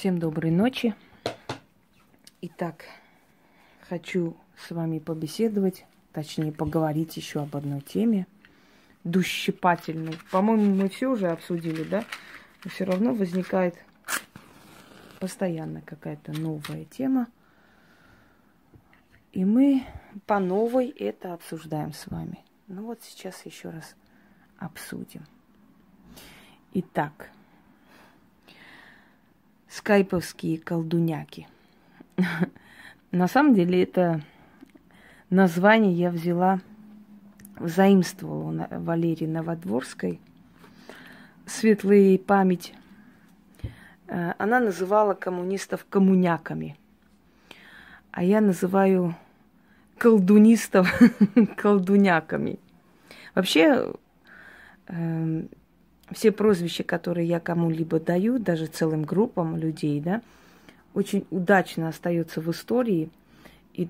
Всем доброй ночи. Итак, хочу с вами побеседовать, точнее поговорить еще об одной теме, дущипательной. По-моему, мы все уже обсудили, да? Но все равно возникает постоянно какая-то новая тема. И мы по новой это обсуждаем с вами. Ну вот сейчас еще раз обсудим. Итак, скайповские колдуняки. На самом деле это название я взяла, заимствовала у Валерии Новодворской. Светлая память. Э, она называла коммунистов коммуняками. А я называю колдунистов колдуняками. Вообще, э, все прозвища, которые я кому-либо даю, даже целым группам людей, да, очень удачно остаются в истории. И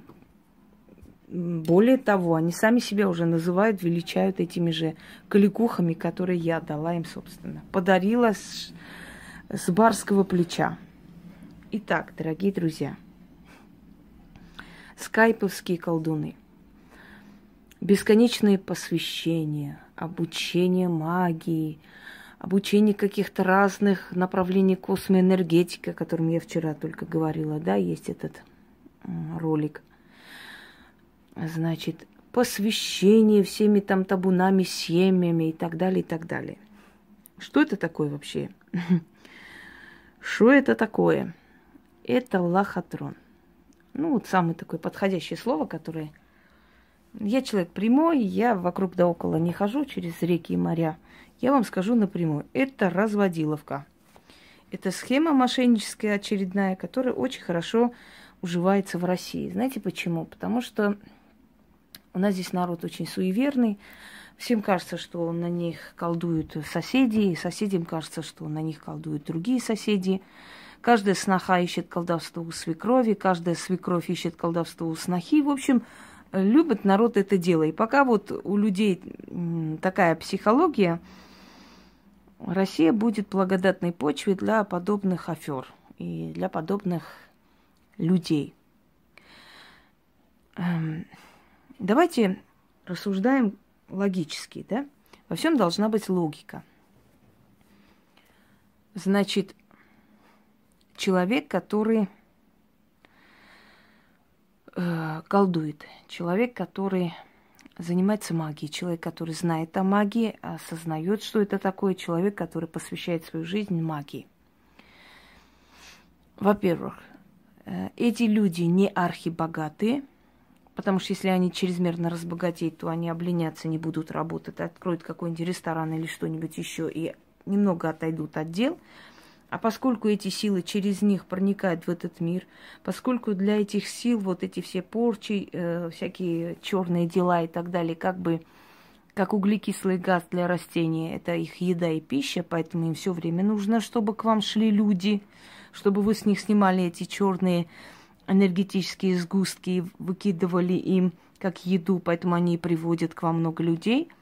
более того, они сами себя уже называют, величают этими же кликухами, которые я дала им, собственно. Подарила с, с барского плеча. Итак, дорогие друзья, скайповские колдуны. Бесконечные посвящения, обучение магии – обучение каких-то разных направлений космоэнергетики, о котором я вчера только говорила, да, есть этот ролик. Значит, посвящение всеми там табунами, семьями и так далее, и так далее. Что это такое вообще? Что это такое? Это лохотрон. Ну, вот самое такое подходящее слово, которое... Я человек прямой, я вокруг да около не хожу через реки и моря – я вам скажу напрямую. Это разводиловка. Это схема мошенническая очередная, которая очень хорошо уживается в России. Знаете почему? Потому что у нас здесь народ очень суеверный. Всем кажется, что на них колдуют соседи, и соседям кажется, что на них колдуют другие соседи. Каждая сноха ищет колдовство у свекрови, каждая свекровь ищет колдовство у снохи. В общем, любит народ это дело. И пока вот у людей такая психология, Россия будет благодатной почвой для подобных афер и для подобных людей. Эм, давайте рассуждаем логически, да? Во всем должна быть логика. Значит, человек, который э, колдует, человек, который занимается магией. Человек, который знает о магии, осознает, что это такое. Человек, который посвящает свою жизнь магии. Во-первых, э, эти люди не архибогатые, потому что если они чрезмерно разбогатеют, то они обленятся, не будут работать, откроют какой-нибудь ресторан или что-нибудь еще и немного отойдут от дел – а поскольку эти силы через них проникают в этот мир, поскольку для этих сил вот эти все порчи, э, всякие черные дела и так далее, как бы как углекислый газ для растений, это их еда и пища, поэтому им все время нужно, чтобы к вам шли люди, чтобы вы с них снимали эти черные энергетические сгустки и выкидывали им как еду, поэтому они и приводят к вам много людей –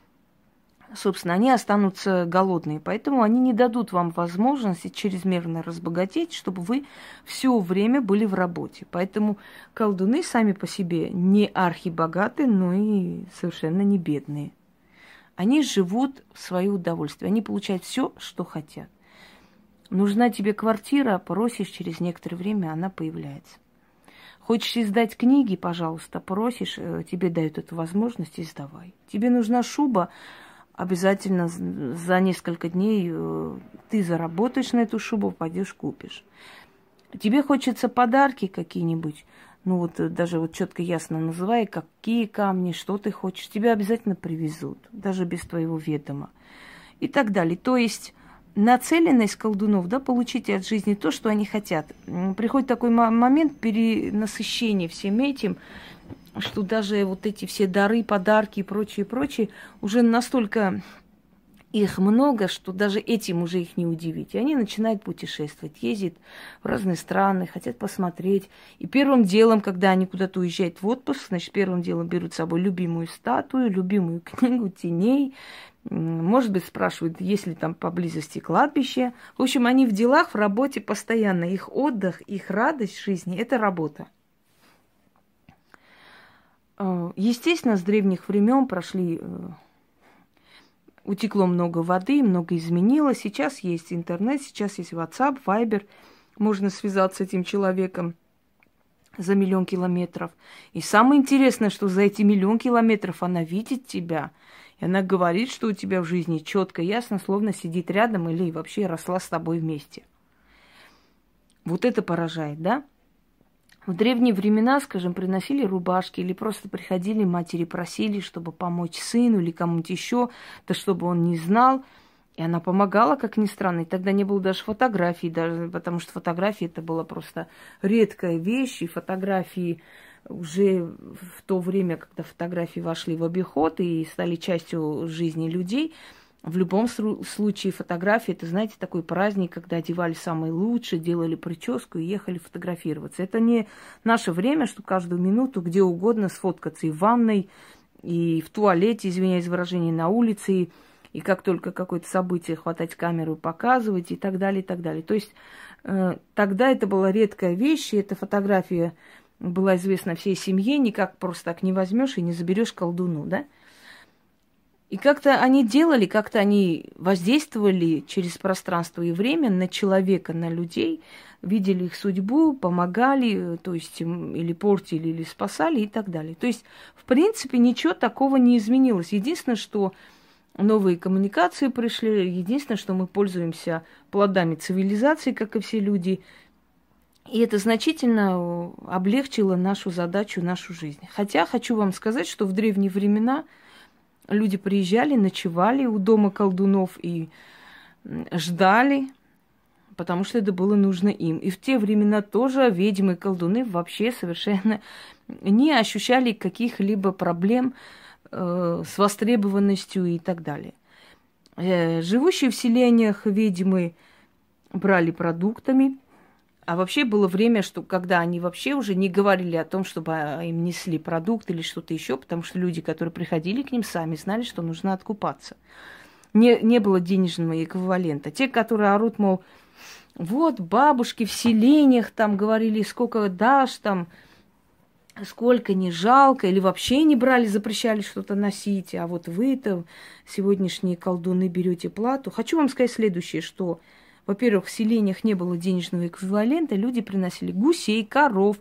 собственно, они останутся голодные. Поэтому они не дадут вам возможности чрезмерно разбогатеть, чтобы вы все время были в работе. Поэтому колдуны сами по себе не архибогатые, но и совершенно не бедные. Они живут в свое удовольствие. Они получают все, что хотят. Нужна тебе квартира, просишь, через некоторое время она появляется. Хочешь издать книги, пожалуйста, просишь, э, тебе дают эту возможность, издавай. Тебе нужна шуба, обязательно за несколько дней э, ты заработаешь на эту шубу, пойдешь купишь. Тебе хочется подарки какие-нибудь, ну вот э, даже вот четко ясно называй, какие камни, что ты хочешь, тебе обязательно привезут, даже без твоего ведома и так далее. То есть нацеленность колдунов, да, получить от жизни то, что они хотят. Приходит такой момент перенасыщения всем этим, что даже вот эти все дары, подарки и прочее, прочее уже настолько их много, что даже этим уже их не удивить. И они начинают путешествовать, ездят в разные страны, хотят посмотреть. И первым делом, когда они куда-то уезжают в отпуск, значит, первым делом берут с собой любимую статую, любимую книгу теней. Может быть, спрашивают, есть ли там поблизости кладбище. В общем, они в делах, в работе постоянно. Их отдых, их радость жизни – это работа. Э, естественно, с древних времен прошли э, утекло много воды, много изменилось. Сейчас есть интернет, сейчас есть WhatsApp, Viber. Можно связаться с этим человеком за миллион километров. И самое интересное, что за эти миллион километров она видит тебя. И она говорит, что у тебя в жизни четко, ясно, словно сидит рядом или вообще росла с тобой вместе. Вот это поражает, да? В древние времена, скажем, приносили рубашки или просто приходили матери, просили, чтобы помочь сыну или кому-нибудь еще, да чтобы он не знал. И она помогала, как ни странно. И тогда не было даже фотографий, даже, потому что фотографии это была просто редкая вещь. И фотографии уже в то время, когда фотографии вошли в обиход и стали частью жизни людей – в любом случае фотографии, это, знаете, такой праздник, когда одевали самые лучшие, делали прическу и ехали фотографироваться. Это не наше время, что каждую минуту где угодно сфоткаться и в ванной, и в туалете, извиняюсь за выражение, на улице, и, и как только какое-то событие хватать камеру и показывать, и так далее, и так далее. То есть э, тогда это была редкая вещь, и эта фотография была известна всей семье, никак просто так не возьмешь и не заберешь колдуну, да? И как-то они делали, как-то они воздействовали через пространство и время на человека, на людей, видели их судьбу, помогали, то есть или портили, или спасали и так далее. То есть, в принципе, ничего такого не изменилось. Единственное, что новые коммуникации пришли, единственное, что мы пользуемся плодами цивилизации, как и все люди, и это значительно облегчило нашу задачу, нашу жизнь. Хотя хочу вам сказать, что в древние времена – люди приезжали, ночевали у дома колдунов и ждали, потому что это было нужно им. И в те времена тоже ведьмы и колдуны вообще совершенно не ощущали каких-либо проблем э, с востребованностью и так далее. Э, живущие в селениях ведьмы брали продуктами, а вообще было время, что когда они вообще уже не говорили о том, чтобы а, им несли продукт или что-то еще, потому что люди, которые приходили к ним, сами знали, что нужно откупаться. Не, не было денежного эквивалента. Те, которые орут, мол, вот бабушки в селениях там говорили, сколько дашь там, сколько не жалко, или вообще не брали, запрещали что-то носить, а вот вы-то сегодняшние колдуны берете плату. Хочу вам сказать следующее, что во-первых, в селениях не было денежного эквивалента, люди приносили гусей, коров,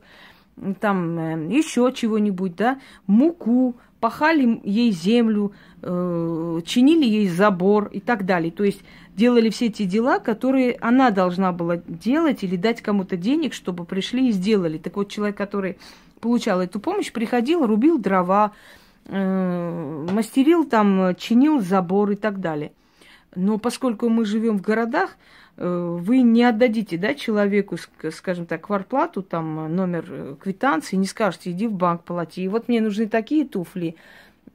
там э, еще чего-нибудь, да, муку, пахали ей землю, э, чинили ей забор и так далее. То есть делали все эти дела, которые она должна была делать или дать кому-то денег, чтобы пришли и сделали. Так вот, человек, который получал эту помощь, приходил, рубил дрова, э, мастерил там, чинил забор и так далее. Но поскольку мы живем в городах, Э, вы не отдадите да, человеку, скажем так, кварплату, там, номер э, квитанции, не скажете, иди в банк плати. И вот мне нужны такие туфли,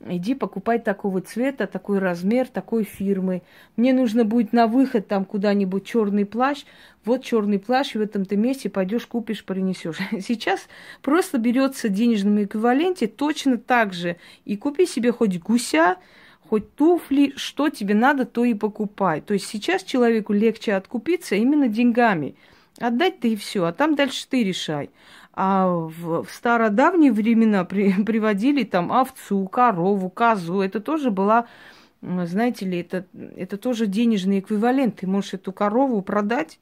иди покупай такого цвета, такой размер, такой фирмы. Мне нужно будет на выход там куда-нибудь черный плащ. Вот черный плащ, в этом-то месте пойдешь, купишь, принесешь. Сейчас просто берется в денежном эквиваленте точно так же. И купи себе хоть гуся, хоть туфли, что тебе надо, то и покупай. То есть сейчас человеку легче откупиться именно деньгами. Отдать-то и все, а там дальше ты решай. А в, в стародавние времена при, приводили там овцу, корову, козу. Это тоже была, знаете ли, это, это тоже денежный эквивалент. Ты можешь эту корову продать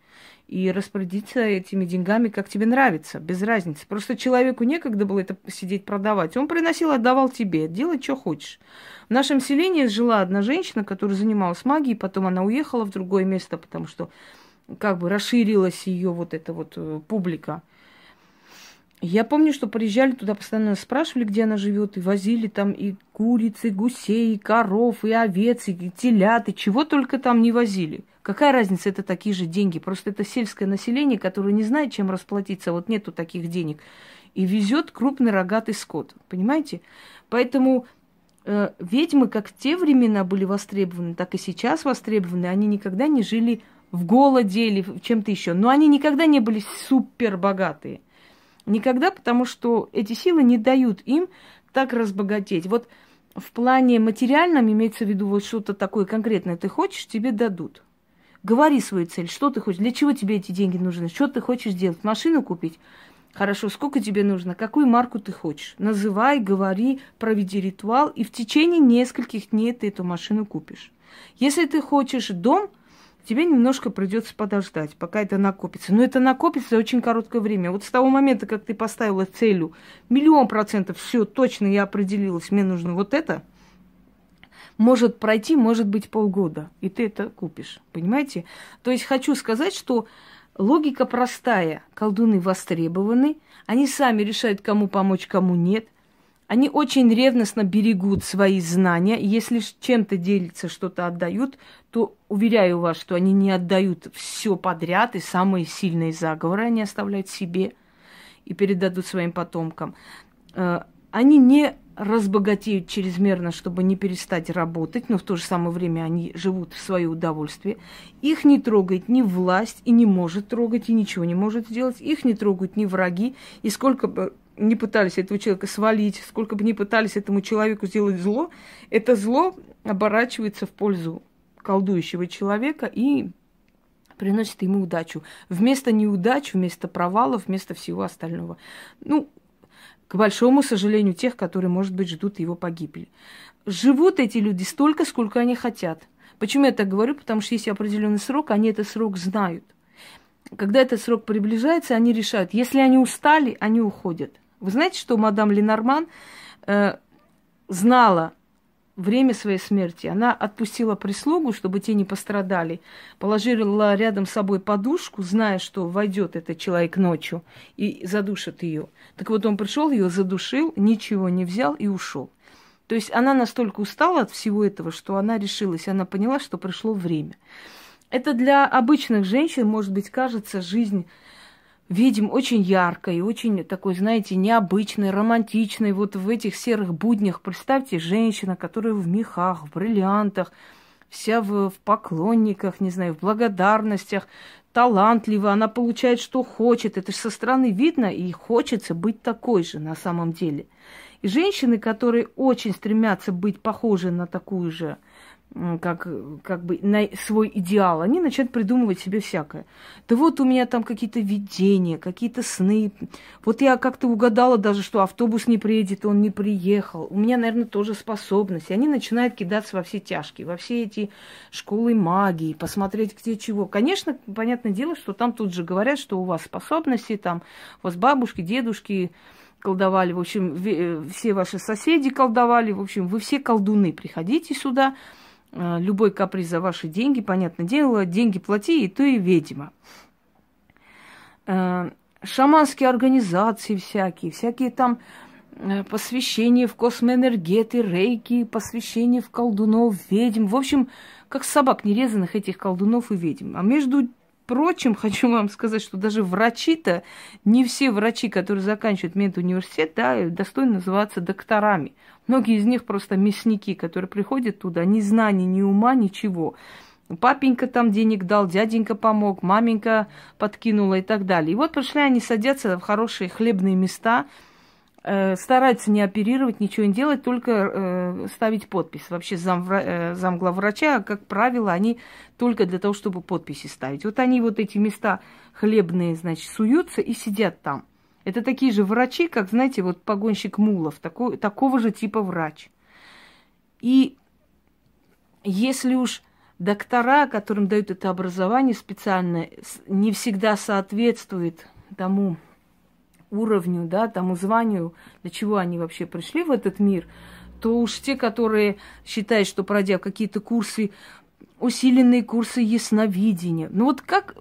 и распорядиться этими деньгами, как тебе нравится, без разницы. Просто человеку некогда было это сидеть продавать. Он приносил, отдавал тебе, делай, что хочешь. В нашем селении жила одна женщина, которая занималась магией, потом она уехала в другое место, потому что как бы расширилась ее вот эта вот э, публика. Я помню, что приезжали туда, постоянно спрашивали, где она живет, и возили там и курицы, и гусей, и коров, и овец, и телят, и чего только там не возили. Какая разница, это такие же деньги. Просто это сельское население, которое не знает, чем расплатиться, вот нету таких денег. И везет крупный рогатый скот, понимаете? Поэтому э, ведьмы как в те времена были востребованы, так и сейчас востребованы. Они никогда не жили в голоде или чем-то еще. Но они никогда не были супер богатые. Никогда, потому что эти силы не дают им так разбогатеть. Вот в плане материальном имеется в виду вот что-то такое конкретное ты хочешь, тебе дадут. Говори свою цель, что ты хочешь, для чего тебе эти деньги нужны, что ты хочешь сделать, машину купить. Хорошо, сколько тебе нужно, какую марку ты хочешь. Называй, говори, проведи ритуал, и в течение нескольких дней ты эту машину купишь. Если ты хочешь дом, тебе немножко придется подождать, пока это накопится. Но это накопится за очень короткое время. Вот с того момента, как ты поставила целью миллион процентов, все точно я определилась, мне нужно вот это, может пройти, может быть, полгода, и ты это купишь. Понимаете? То есть хочу сказать, что логика простая. Колдуны востребованы, они сами решают, кому помочь, кому нет – они очень ревностно берегут свои знания. Если чем-то делятся, что-то отдают, то уверяю вас, что они не отдают все подряд, и самые сильные заговоры они оставляют себе и передадут своим потомкам. Э, они не разбогатеют чрезмерно, чтобы не перестать работать, но в то же самое время они живут в свое удовольствие. Их не трогает ни власть, и не может трогать, и ничего не может сделать. Их не трогают ни враги, и сколько бы не пытались этого человека свалить, сколько бы ни пытались этому человеку сделать зло, это зло оборачивается в пользу колдующего человека и приносит ему удачу. Вместо неудач, вместо провалов, вместо всего остального. Ну, к большому сожалению, тех, которые, может быть, ждут его погибели. Живут эти люди столько, сколько они хотят. Почему я так говорю? Потому что есть определенный срок, они этот срок знают. Когда этот срок приближается, они решают, если они устали, они уходят. Вы знаете, что мадам Ленорман э, знала время своей смерти. Она отпустила прислугу, чтобы те не пострадали, положила рядом с собой подушку, зная, что войдет этот человек ночью и задушит ее. Так вот он пришел, ее задушил, ничего не взял и ушел. То есть она настолько устала от всего этого, что она решилась, она поняла, что пришло время. Это для обычных женщин, может быть, кажется жизнь видим очень яркой, очень такой, знаете, необычной, романтичной. Вот в этих серых буднях представьте женщина, которая в мехах, в бриллиантах, вся в, в поклонниках, не знаю, в благодарностях, талантлива, она получает, что хочет. Это же со стороны видно, и хочется быть такой же на самом деле. И женщины, которые очень стремятся быть похожи на такую же как, как бы на свой идеал, они начинают придумывать себе всякое. Да вот у меня там какие-то видения, какие-то сны. Вот я как-то угадала даже, что автобус не приедет, он не приехал. У меня, наверное, тоже способность. И они начинают кидаться во все тяжкие, во все эти школы магии, посмотреть где чего. Конечно, понятное дело, что там тут же говорят, что у вас способности, там у вас бабушки, дедушки, колдовали, в общем, э, все ваши соседи колдовали, в общем, вы все колдуны, приходите сюда, любой каприз за ваши деньги, понятное дело, деньги плати, и ты ведьма. Э, шаманские организации всякие, всякие там э, посвящения в космоэнергеты, рейки, посвящения в колдунов, ведьм. В общем, как собак нерезанных этих колдунов и ведьм. А между прочим, хочу вам сказать, что даже врачи-то, не все врачи, которые заканчивают медуниверситет, да, достойны называться докторами. Многие из них просто мясники, которые приходят туда, ни знаний, ни ума, ничего. Папенька там денег дал, дяденька помог, маменька подкинула и так далее. И вот пришли они садятся в хорошие хлебные места, э, стараются не оперировать, ничего не делать, только э, ставить подпись. Вообще зам, э, замглавврача, как правило, они только для того, чтобы подписи ставить. Вот они вот эти места хлебные, значит, суются и сидят там. Это такие же врачи, как, знаете, вот погонщик мулов, такой, такого же типа врач. И если уж доктора, которым дают это образование специально, не всегда соответствует тому уровню, да, тому званию, для чего они вообще пришли в этот мир, то уж те, которые считают, что пройдя какие-то курсы, усиленные курсы ясновидения, ну вот как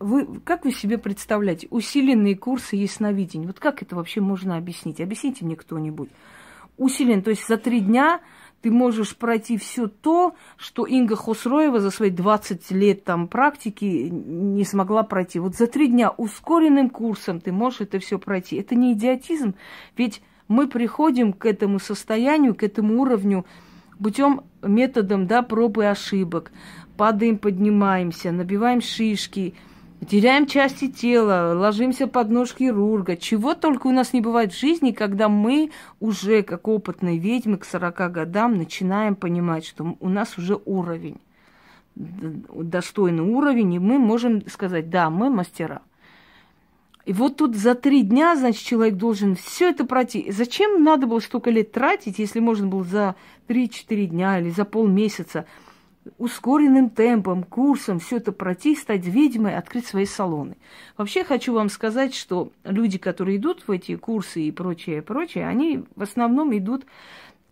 вы, как вы себе представляете, усиленные курсы ясновидения? Вот как это вообще можно объяснить? Объясните мне кто-нибудь. Усилен, то есть за три дня ты можешь пройти все то, что Инга Хосроева за свои 20 лет там практики не смогла пройти. Вот за три дня ускоренным курсом ты можешь это все пройти. Это не идиотизм, ведь мы приходим к этому состоянию, к этому уровню путем методом да, пробы и ошибок. Падаем, поднимаемся, набиваем шишки, теряем части тела, ложимся под нож хирурга. Чего только у нас не бывает в жизни, когда мы уже, как опытные ведьмы, к 40 годам начинаем понимать, что у нас уже уровень, достойный уровень, и мы можем сказать, да, мы мастера. И вот тут за три дня, значит, человек должен все это пройти. Зачем надо было столько лет тратить, если можно было за 3-4 дня или за полмесяца ускоренным темпом, курсом все это пройти, стать ведьмой, открыть свои салоны. Вообще хочу вам сказать, что люди, которые идут в эти курсы и прочее, прочее, они в основном идут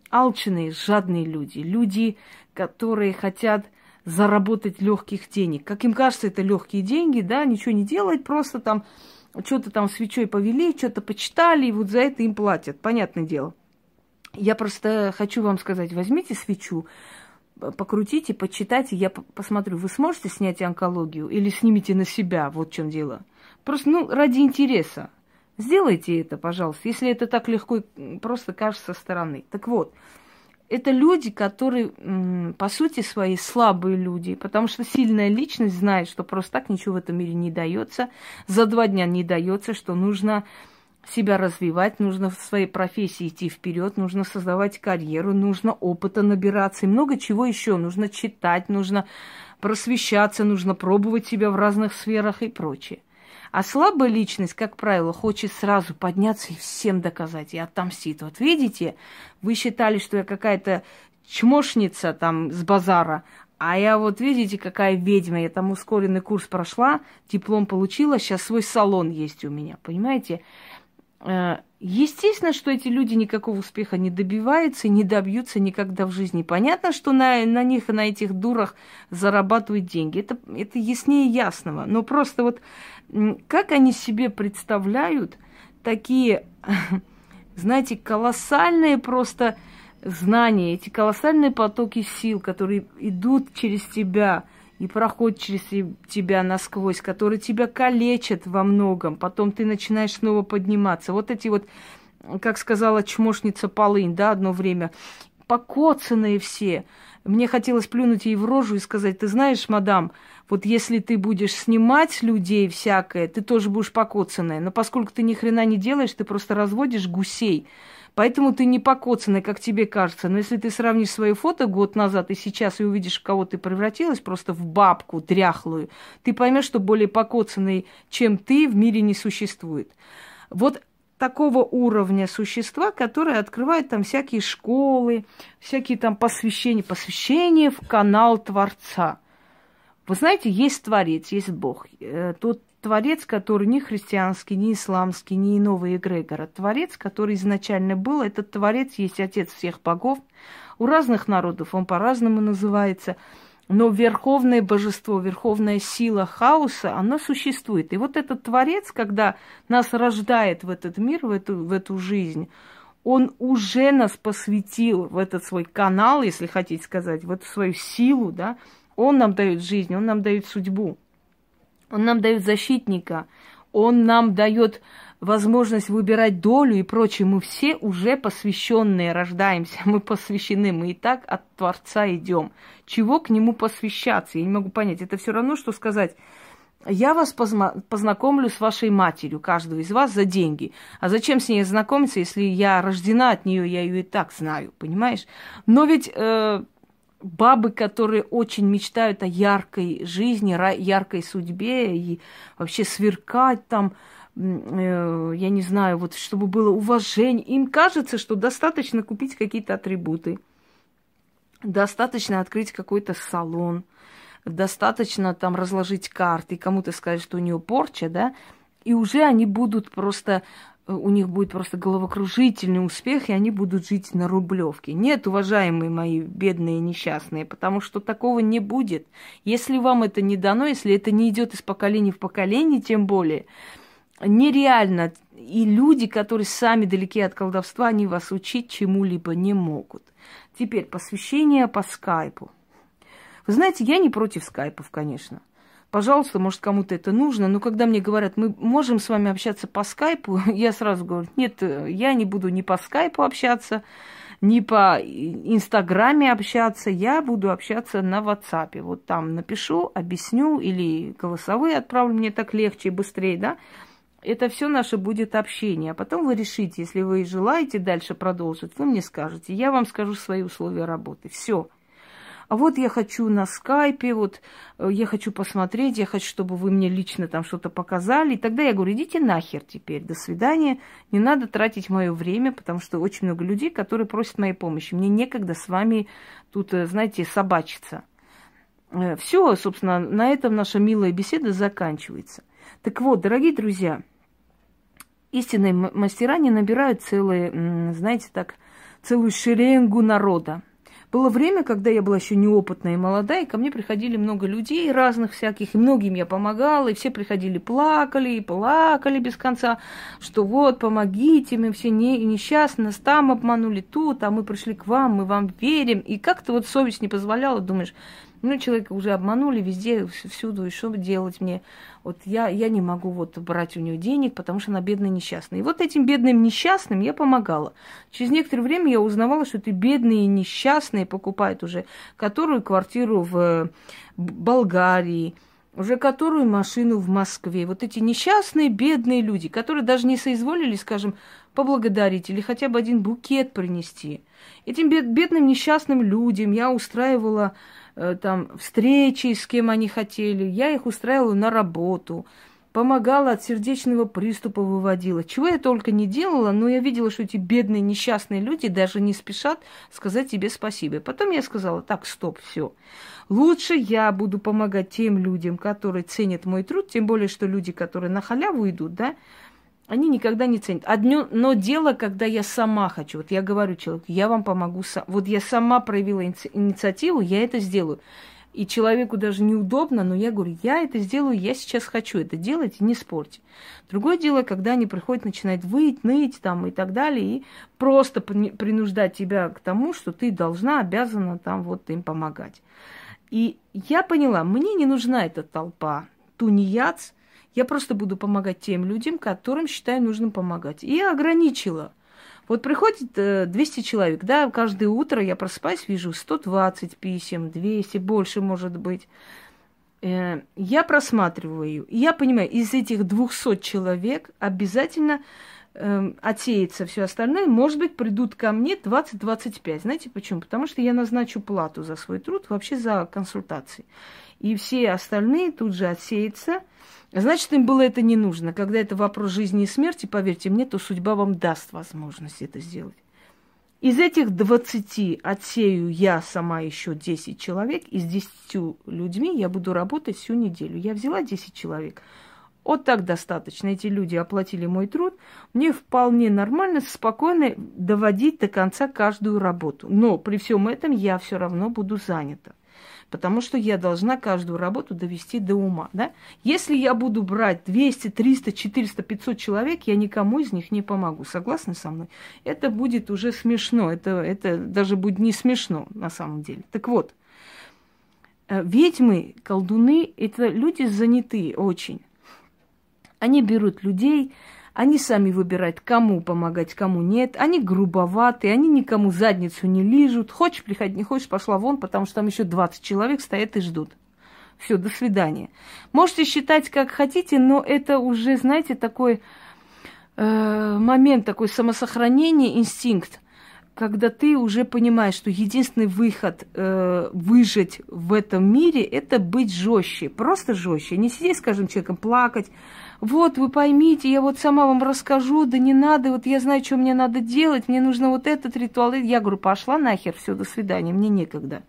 алчные, жадные люди. Люди, которые хотят заработать легких денег. Как им кажется, это легкие деньги, да, ничего не делать, просто там что-то там свечой повели, что-то почитали, и вот за это им платят. Понятное дело. Я просто хочу вам сказать, возьмите свечу, покрутите, почитайте, я посмотрю, вы сможете снять онкологию или снимите на себя, вот в чем дело. Просто, ну, ради интереса. Сделайте это, пожалуйста, если это так легко просто кажется со стороны. Так вот, это люди, которые, по сути свои, слабые люди, потому что сильная личность знает, что просто так ничего в этом мире не дается, за два дня не дается, что нужно себя развивать, нужно в своей профессии идти вперед, нужно создавать карьеру, нужно опыта набираться и много чего еще. Нужно читать, нужно просвещаться, нужно пробовать себя в разных сферах и прочее. А слабая личность, как правило, хочет сразу подняться и всем доказать, и отомстит. Вот видите, вы считали, что я какая-то чмошница там с базара, а я вот, видите, какая ведьма, я там ускоренный курс прошла, диплом получила, сейчас свой салон есть у меня, понимаете? Э, естественно, что эти люди никакого успеха не добиваются и не добьются никогда в жизни. Понятно, что на, на них на этих дурах зарабатывают деньги. Это, это яснее ясного. Но просто вот как они себе представляют такие, знаете, колоссальные просто знания, эти колоссальные потоки сил, которые идут через тебя – и проходит через тебя насквозь, который тебя калечит во многом, потом ты начинаешь снова подниматься. Вот эти вот, как сказала чмошница Полынь, да, одно время, покоцанные все. Мне хотелось плюнуть ей в рожу и сказать, ты знаешь, мадам, вот если ты будешь снимать людей всякое, ты тоже будешь покоцанная. Но поскольку ты ни хрена не делаешь, ты просто разводишь гусей. Поэтому ты не покоцанный, как тебе кажется. Но если ты сравнишь свои фото год назад и сейчас и увидишь, в кого ты превратилась, просто в бабку дряхлую, ты поймешь, что более покоцанный, чем ты, в мире не существует. Вот такого уровня существа, которые открывают там всякие школы, всякие там посвящения, посвящения в канал Творца. Вы знаете, есть Творец, есть Бог. Э, тот Творец, который не христианский, не исламский, не иного эгрегора. Творец, который изначально был, этот Творец есть Отец всех богов. У разных народов он по-разному называется. Но верховное божество, верховная сила хаоса, оно существует. И вот этот Творец, когда нас рождает в этот мир, в эту, в эту жизнь, он уже нас посвятил в этот свой канал, если хотите сказать, в эту свою силу, да, он нам дает жизнь, он нам дает судьбу. Он нам дает защитника, он нам дает возможность выбирать долю и прочее. Мы все уже посвященные рождаемся, мы посвящены, мы и так от Творца идем. Чего к нему посвящаться? Я не могу понять. Это все равно, что сказать, я вас познакомлю с вашей матерью, каждого из вас, за деньги. А зачем с ней знакомиться, если я рождена от нее, я ее и так знаю, понимаешь? Но ведь э, бабы, которые очень мечтают о яркой жизни, яркой судьбе и вообще сверкать там, э, я не знаю, вот чтобы было уважение. Им кажется, что достаточно купить какие-то атрибуты, достаточно открыть какой-то салон, достаточно там разложить карты, кому-то сказать, что у нее порча, да, и уже они будут просто у них будет просто головокружительный успех, и они будут жить на Рублевке. Нет, уважаемые мои бедные несчастные, потому что такого не будет. Если вам это не дано, если это не идет из поколения в поколение, тем более, нереально. И люди, которые сами далеки от колдовства, они вас учить чему-либо не могут. Теперь посвящение по скайпу. Вы знаете, я не против скайпов, конечно. Пожалуйста, может, кому-то это нужно, но когда мне говорят, мы можем с вами общаться по скайпу, я сразу говорю, нет, я не буду ни по скайпу общаться, ни по Инстаграме общаться, я буду общаться на WhatsApp. Вот там напишу, объясню или голосовые отправлю, мне так легче и быстрее, да. Это все наше будет общение. А потом вы решите, если вы желаете дальше продолжить, вы мне скажете. Я вам скажу свои условия работы. Все а вот я хочу на скайпе, вот э, я хочу посмотреть, я хочу, чтобы вы мне лично там что-то показали. И тогда я говорю, идите нахер теперь, до свидания, не надо тратить мое время, потому что очень много людей, которые просят моей помощи. Мне некогда с вами тут, э, знаете, собачиться. Э, Все, собственно, на этом наша милая беседа заканчивается. Так вот, дорогие друзья, истинные мастера не набирают целые, знаете, так, целую шеренгу народа. Было время, когда я была еще неопытная и молодая, и ко мне приходили много людей разных всяких, и многим я помогала, и все приходили, плакали, и плакали без конца, что вот, помогите, мы все не, несчастны, нас там обманули, тут, а мы пришли к вам, мы вам верим. И как-то вот совесть не позволяла, думаешь, ну, человека уже обманули везде, всюду, и что делать мне? Вот я, я не могу вот брать у нее денег, потому что она бедная несчастная. И вот этим бедным несчастным я помогала. Через некоторое время я узнавала, что эти бедные несчастные покупают уже которую квартиру в Болгарии, уже которую машину в Москве. Вот эти несчастные, бедные люди, которые даже не соизволили, скажем, поблагодарить или хотя бы один букет принести. Этим бедным несчастным людям я устраивала Э, там встречи, с кем они хотели. Я их устраивала на работу, помогала от сердечного приступа выводила. Чего я только не делала, но я видела, что эти бедные несчастные люди даже не спешат сказать тебе спасибо. Потом я сказала, так, стоп, все. Лучше я буду помогать тем людям, которые ценят мой труд, тем более, что люди, которые на халяву идут, да, они никогда не ценят. Одно, но дело, когда я сама хочу. Вот я говорю человеку, я вам помогу сам. Вот я сама проявила инициативу, я это сделаю. И человеку даже неудобно, но я говорю, я это сделаю, я сейчас хочу это делать, не спорьте. Другое дело, когда они приходят, начинают выть, ныть там и так далее, и просто принуждать тебя к тому, что ты должна, обязана там вот им помогать. И я поняла, мне не нужна эта толпа тунеядц, я просто буду помогать тем людям, которым считаю нужным помогать. И ограничила. Вот приходит 200 э, человек, да, каждое утро я просыпаюсь, вижу 120 писем, 200, больше может быть. Э, я просматриваю, и я понимаю, из этих 200 человек обязательно э, отсеется все остальное. Может быть, придут ко мне 20-25. Знаете почему? Потому что я назначу плату за свой труд, вообще за консультации. И все остальные тут же отсеются – Значит, им было это не нужно. Когда это вопрос жизни и смерти, поверьте мне, то судьба вам даст возможность это сделать. Из этих 20 отсею я сама еще 10 человек, и с 10 людьми я буду работать всю неделю. Я взяла 10 человек. Вот так достаточно. Эти люди оплатили мой труд. Мне вполне нормально, спокойно доводить до конца каждую работу. Но при всем этом я все равно буду занята потому что я должна каждую работу довести до ума. Да? Если я буду брать 200, 300, 400, 500 человек, я никому из них не помогу. Согласны со мной? Это будет уже смешно. Это, это даже будет не смешно на самом деле. Так вот, э, ведьмы, колдуны – это люди занятые очень. Они берут людей, они сами выбирают, кому помогать, кому нет. Они грубоваты, они никому задницу не лижут. Хочешь приходить, не хочешь, пошла вон, потому что там еще 20 человек стоят и ждут. Все, до свидания. Можете считать, как хотите, но это уже, знаете, такой э, момент, такой самосохранение, инстинкт, когда ты уже понимаешь, что единственный выход э, выжить в этом мире – это быть жестче, просто жестче. Не сидеть, скажем, человеком плакать, вот, вы поймите, я вот сама вам расскажу, да не надо, вот я знаю, что мне надо делать, мне нужно вот этот ритуал. Я говорю, пошла нахер, все, до свидания, мне некогда.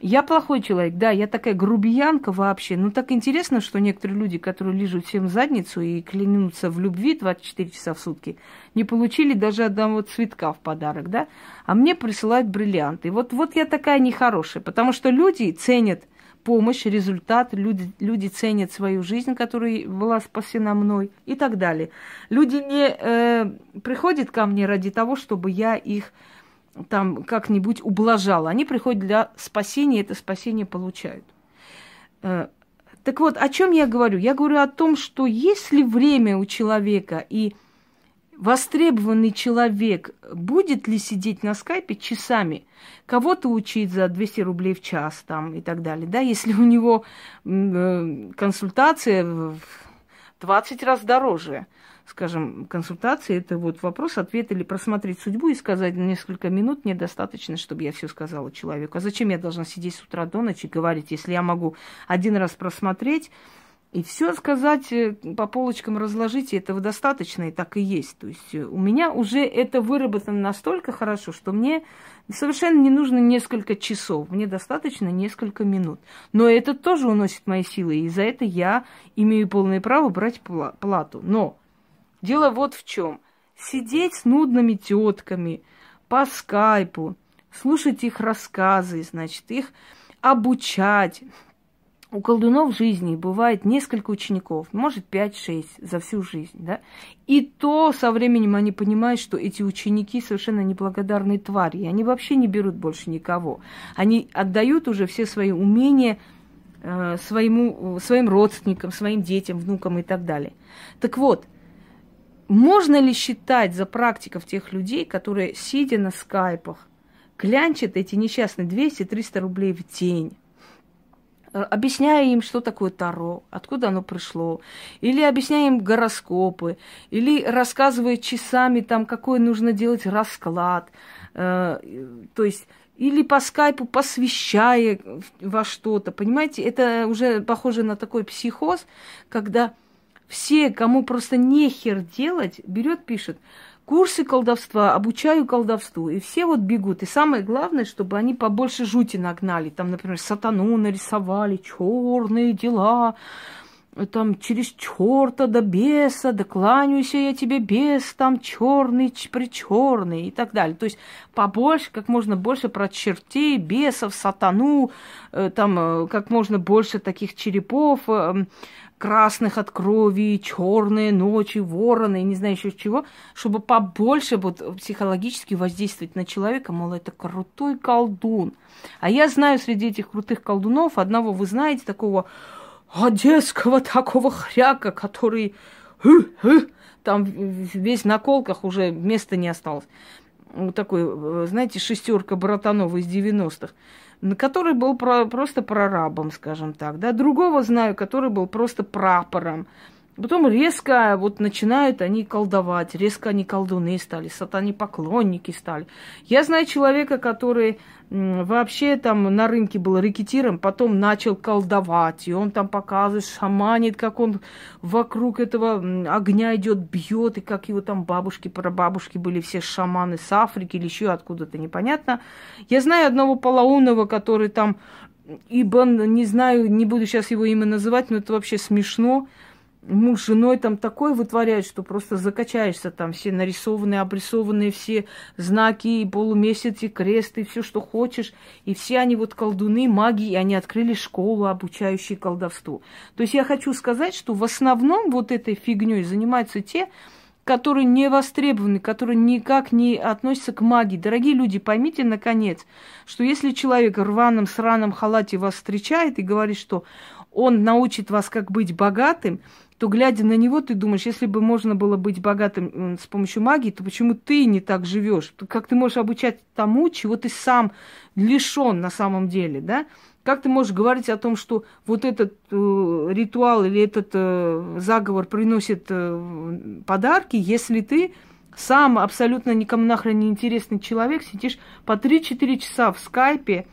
Я плохой человек, да, я такая грубиянка вообще. Ну, так интересно, что некоторые люди, которые лежат всем задницу и клянутся в любви 24 часа в сутки, не получили даже одного цветка в подарок, да, а мне присылают бриллианты. Вот, вот я такая нехорошая, потому что люди ценят – помощь, результат, люди, люди ценят свою жизнь, которая была спасена мной и так далее. Люди не э, приходят ко мне ради того, чтобы я их там как-нибудь ублажала. Они приходят для спасения, и это спасение получают. Э, Так вот, о чем я говорю? Я говорю о том, что если время у человека и востребованный человек будет ли сидеть на скайпе часами, кого-то учить за 200 рублей в час там и так далее, да, если у него э, консультация в 20 раз дороже, скажем, консультация, это вот вопрос-ответ или просмотреть судьбу и сказать несколько минут мне достаточно, чтобы я все сказала человеку. А зачем я должна сидеть с утра до ночи и говорить, если я могу один раз просмотреть, и все сказать, э, по полочкам разложить, этого достаточно, и так и есть. То есть э, у меня уже это выработано настолько хорошо, что мне совершенно не нужно несколько часов, мне достаточно несколько минут. Но это тоже уносит мои силы, и за это я имею полное право брать плату. Но дело вот в чем. Сидеть с нудными тетками по скайпу, слушать их рассказы, значит, их обучать, у колдунов в жизни бывает несколько учеников, может 5-6 за всю жизнь, да? И то со временем они понимают, что эти ученики совершенно неблагодарные твари, и они вообще не берут больше никого. Они отдают уже все свои умения э, своему, своим родственникам, своим детям, внукам и так далее. Так вот, можно ли считать за практиков тех людей, которые, сидя на скайпах, клянчат эти несчастные 200-300 рублей в день, Э, объясняя им, что такое Таро, откуда оно пришло, или объясняя им гороскопы, или рассказывая часами там, какой нужно делать расклад, э, то есть или по скайпу посвящая во что-то, понимаете, это уже похоже на такой психоз, когда все, кому просто нехер делать, берет, пишет, курсы колдовства, обучаю колдовству. И все вот бегут. И самое главное, чтобы они побольше жути нагнали. Там, например, сатану нарисовали, черные дела, там через черта до беса, да кланяюсь я тебе бес, там черный, причерный и так далее. То есть побольше, как можно больше про чертей, бесов, сатану, э, там э, как можно больше таких черепов, э, красных от крови, черные ночи, вороны, не знаю еще чего, чтобы побольше вот психологически воздействовать на человека, мол, это крутой колдун. А я знаю среди этих крутых колдунов одного, вы знаете, такого одесского такого хряка, который там весь на колках уже места не осталось. Вот такой, э, знаете, шестерка братанов из 90-х который был про, просто прорабом, скажем так, да, другого знаю, который был просто прапором. Потом резко вот начинают они колдовать, резко они колдуны стали, сатане поклонники стали. Я знаю человека, который вообще там на рынке был рэкетиром, потом начал колдовать, и он там показывает, шаманит, как он вокруг этого огня идет, бьет, и как его там бабушки, прабабушки были все шаманы с Африки или еще откуда-то, непонятно. Я знаю одного полоумного, который там, ибо, не знаю, не буду сейчас его имя называть, но это вообще смешно, муж с женой там такое вытворяет, что просто закачаешься там, все нарисованные, обрисованные все знаки, и полумесяц, и все, что хочешь. И все они вот колдуны, маги, и они открыли школу, обучающую колдовству. То есть я хочу сказать, что в основном вот этой фигней занимаются те, которые не востребованы, которые никак не относятся к магии. Дорогие люди, поймите, наконец, что если человек в рваном сраном халате вас встречает и говорит, что он научит вас, как быть богатым, то, глядя на него, ты думаешь, если бы можно было быть богатым с помощью магии, то почему ты не так живешь? Как ты можешь обучать тому, чего ты сам лишен на самом деле, да? Как ты можешь говорить о том, что вот этот э, ритуал или этот э, заговор приносит э, подарки, если ты сам абсолютно никому нахрен не интересный человек, сидишь по 3-4 часа в скайпе,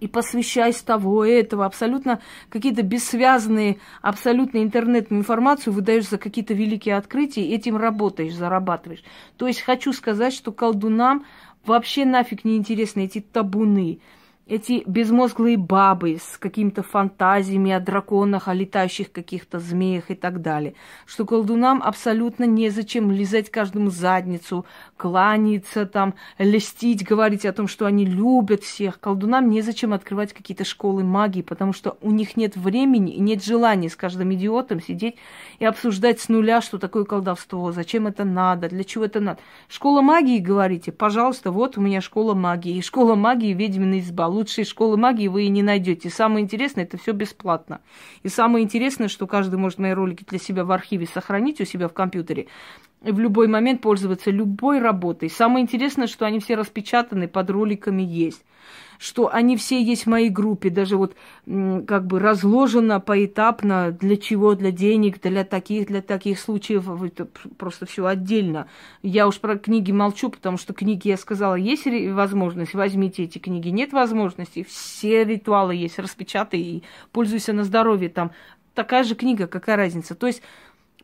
и посвящаясь того, этого, абсолютно какие-то бессвязные, абсолютно интернетную информацию выдаешь за какие-то великие открытия, этим работаешь, зарабатываешь. То есть хочу сказать, что колдунам вообще нафиг не интересны эти табуны, эти безмозглые бабы с какими-то фантазиями о драконах, о летающих каких-то змеях и так далее. Что колдунам абсолютно незачем лизать каждому задницу, кланяться там, льстить, говорить о том, что они любят всех. Колдунам незачем открывать какие-то школы магии, потому что у них нет времени и нет желания с каждым идиотом сидеть и обсуждать с нуля, что такое колдовство, зачем это надо, для чего это надо. Школа магии, говорите, пожалуйста, вот у меня школа магии. И школа магии ведьмины изба лучшей школы магии вы и не найдете. Самое интересное, это все бесплатно. И самое интересное, что каждый может мои ролики для себя в архиве сохранить у себя в компьютере в любой момент пользоваться любой работой. Самое интересное, что они все распечатаны, под роликами есть. Что они все есть в моей группе, даже вот как бы разложено поэтапно, для чего, для денег, для таких, для таких случаев, это просто все отдельно. Я уж про книги молчу, потому что книги, я сказала, есть возможность, возьмите эти книги, нет возможности, все ритуалы есть, распечатай и пользуйся на здоровье там. Такая же книга, какая разница. То есть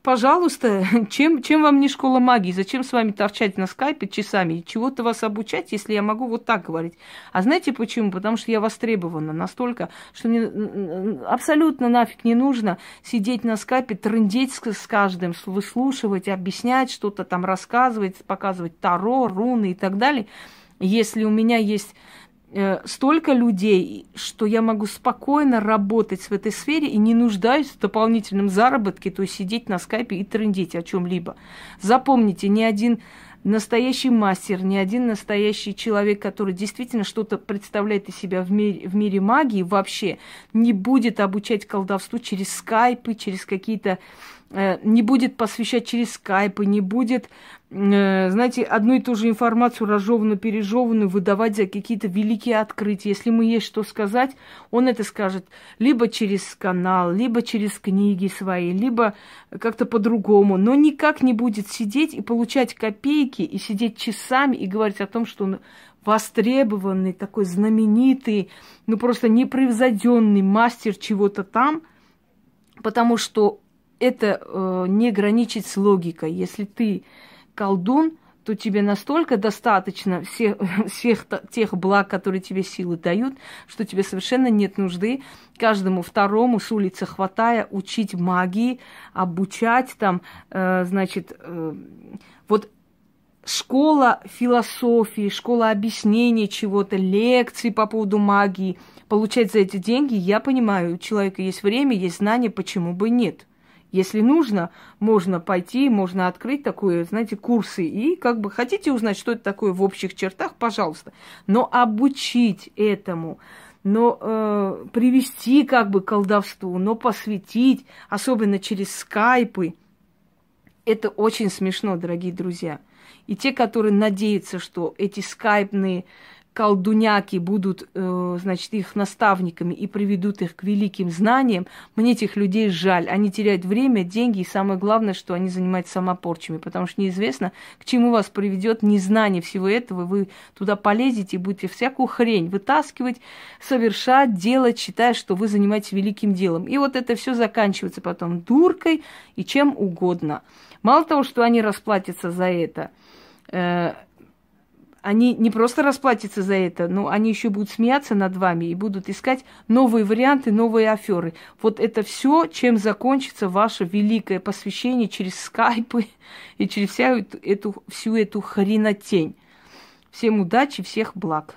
пожалуйста, чем, чем вам не школа магии? Зачем с вами торчать на скайпе часами? Чего-то вас обучать, если я могу вот так говорить? А знаете почему? Потому что я востребована настолько, что мне абсолютно нафиг не нужно сидеть на скайпе, трындеть с, каждым, выслушивать, объяснять что-то там, рассказывать, показывать таро, руны и так далее. Если у меня есть столько людей, что я могу спокойно работать в этой сфере и не нуждаюсь в дополнительном заработке, то есть сидеть на скайпе и трындеть о чем-либо. Запомните, ни один настоящий мастер, ни один настоящий человек, который действительно что-то представляет из себя в мире, в мире магии вообще, не будет обучать колдовству через скайпы, через какие-то Э, не будет посвящать через скайпы, не будет, э, знаете, одну и ту же информацию разжеванную, пережеванную выдавать за какие-то великие открытия. Если ему есть что сказать, он это скажет либо через канал, либо через книги свои, либо как-то по-другому, но никак не будет сидеть и получать копейки и сидеть часами и говорить о том, что он востребованный, такой знаменитый, ну просто непревзойденный мастер чего-то там, потому что это э, не граничит с логикой. Если ты колдун, то тебе настолько достаточно всех, всех тех благ, которые тебе силы дают, что тебе совершенно нет нужды каждому второму с улицы хватая учить магии, обучать там, э, значит, э, вот школа философии, школа объяснения чего-то, лекции по поводу магии, получать за эти деньги, я понимаю, у человека есть время, есть знания, почему бы нет. Если нужно, можно пойти, можно открыть такое, знаете, курсы. И как бы хотите узнать, что это такое в общих чертах, пожалуйста. Но обучить этому, но э, привести как бы колдовству, но посвятить, особенно через скайпы, это очень смешно, дорогие друзья. И те, которые надеются, что эти скайпные колдуняки будут, э, значит, их наставниками и приведут их к великим знаниям, мне этих людей жаль. Они теряют время, деньги, и самое главное, что они занимаются самопорчами, потому что неизвестно, к чему вас приведет незнание всего этого. Вы туда полезете и будете всякую хрень вытаскивать, совершать, делать, считая, что вы занимаетесь великим делом. И вот это все заканчивается потом дуркой и чем угодно. Мало того, что они расплатятся за это, э, они не просто расплатятся за это, но они еще будут смеяться над вами и будут искать новые варианты, новые аферы. Вот это все, чем закончится ваше великое посвящение через скайпы и через вся эту, всю эту хренотень. Всем удачи, всех благ.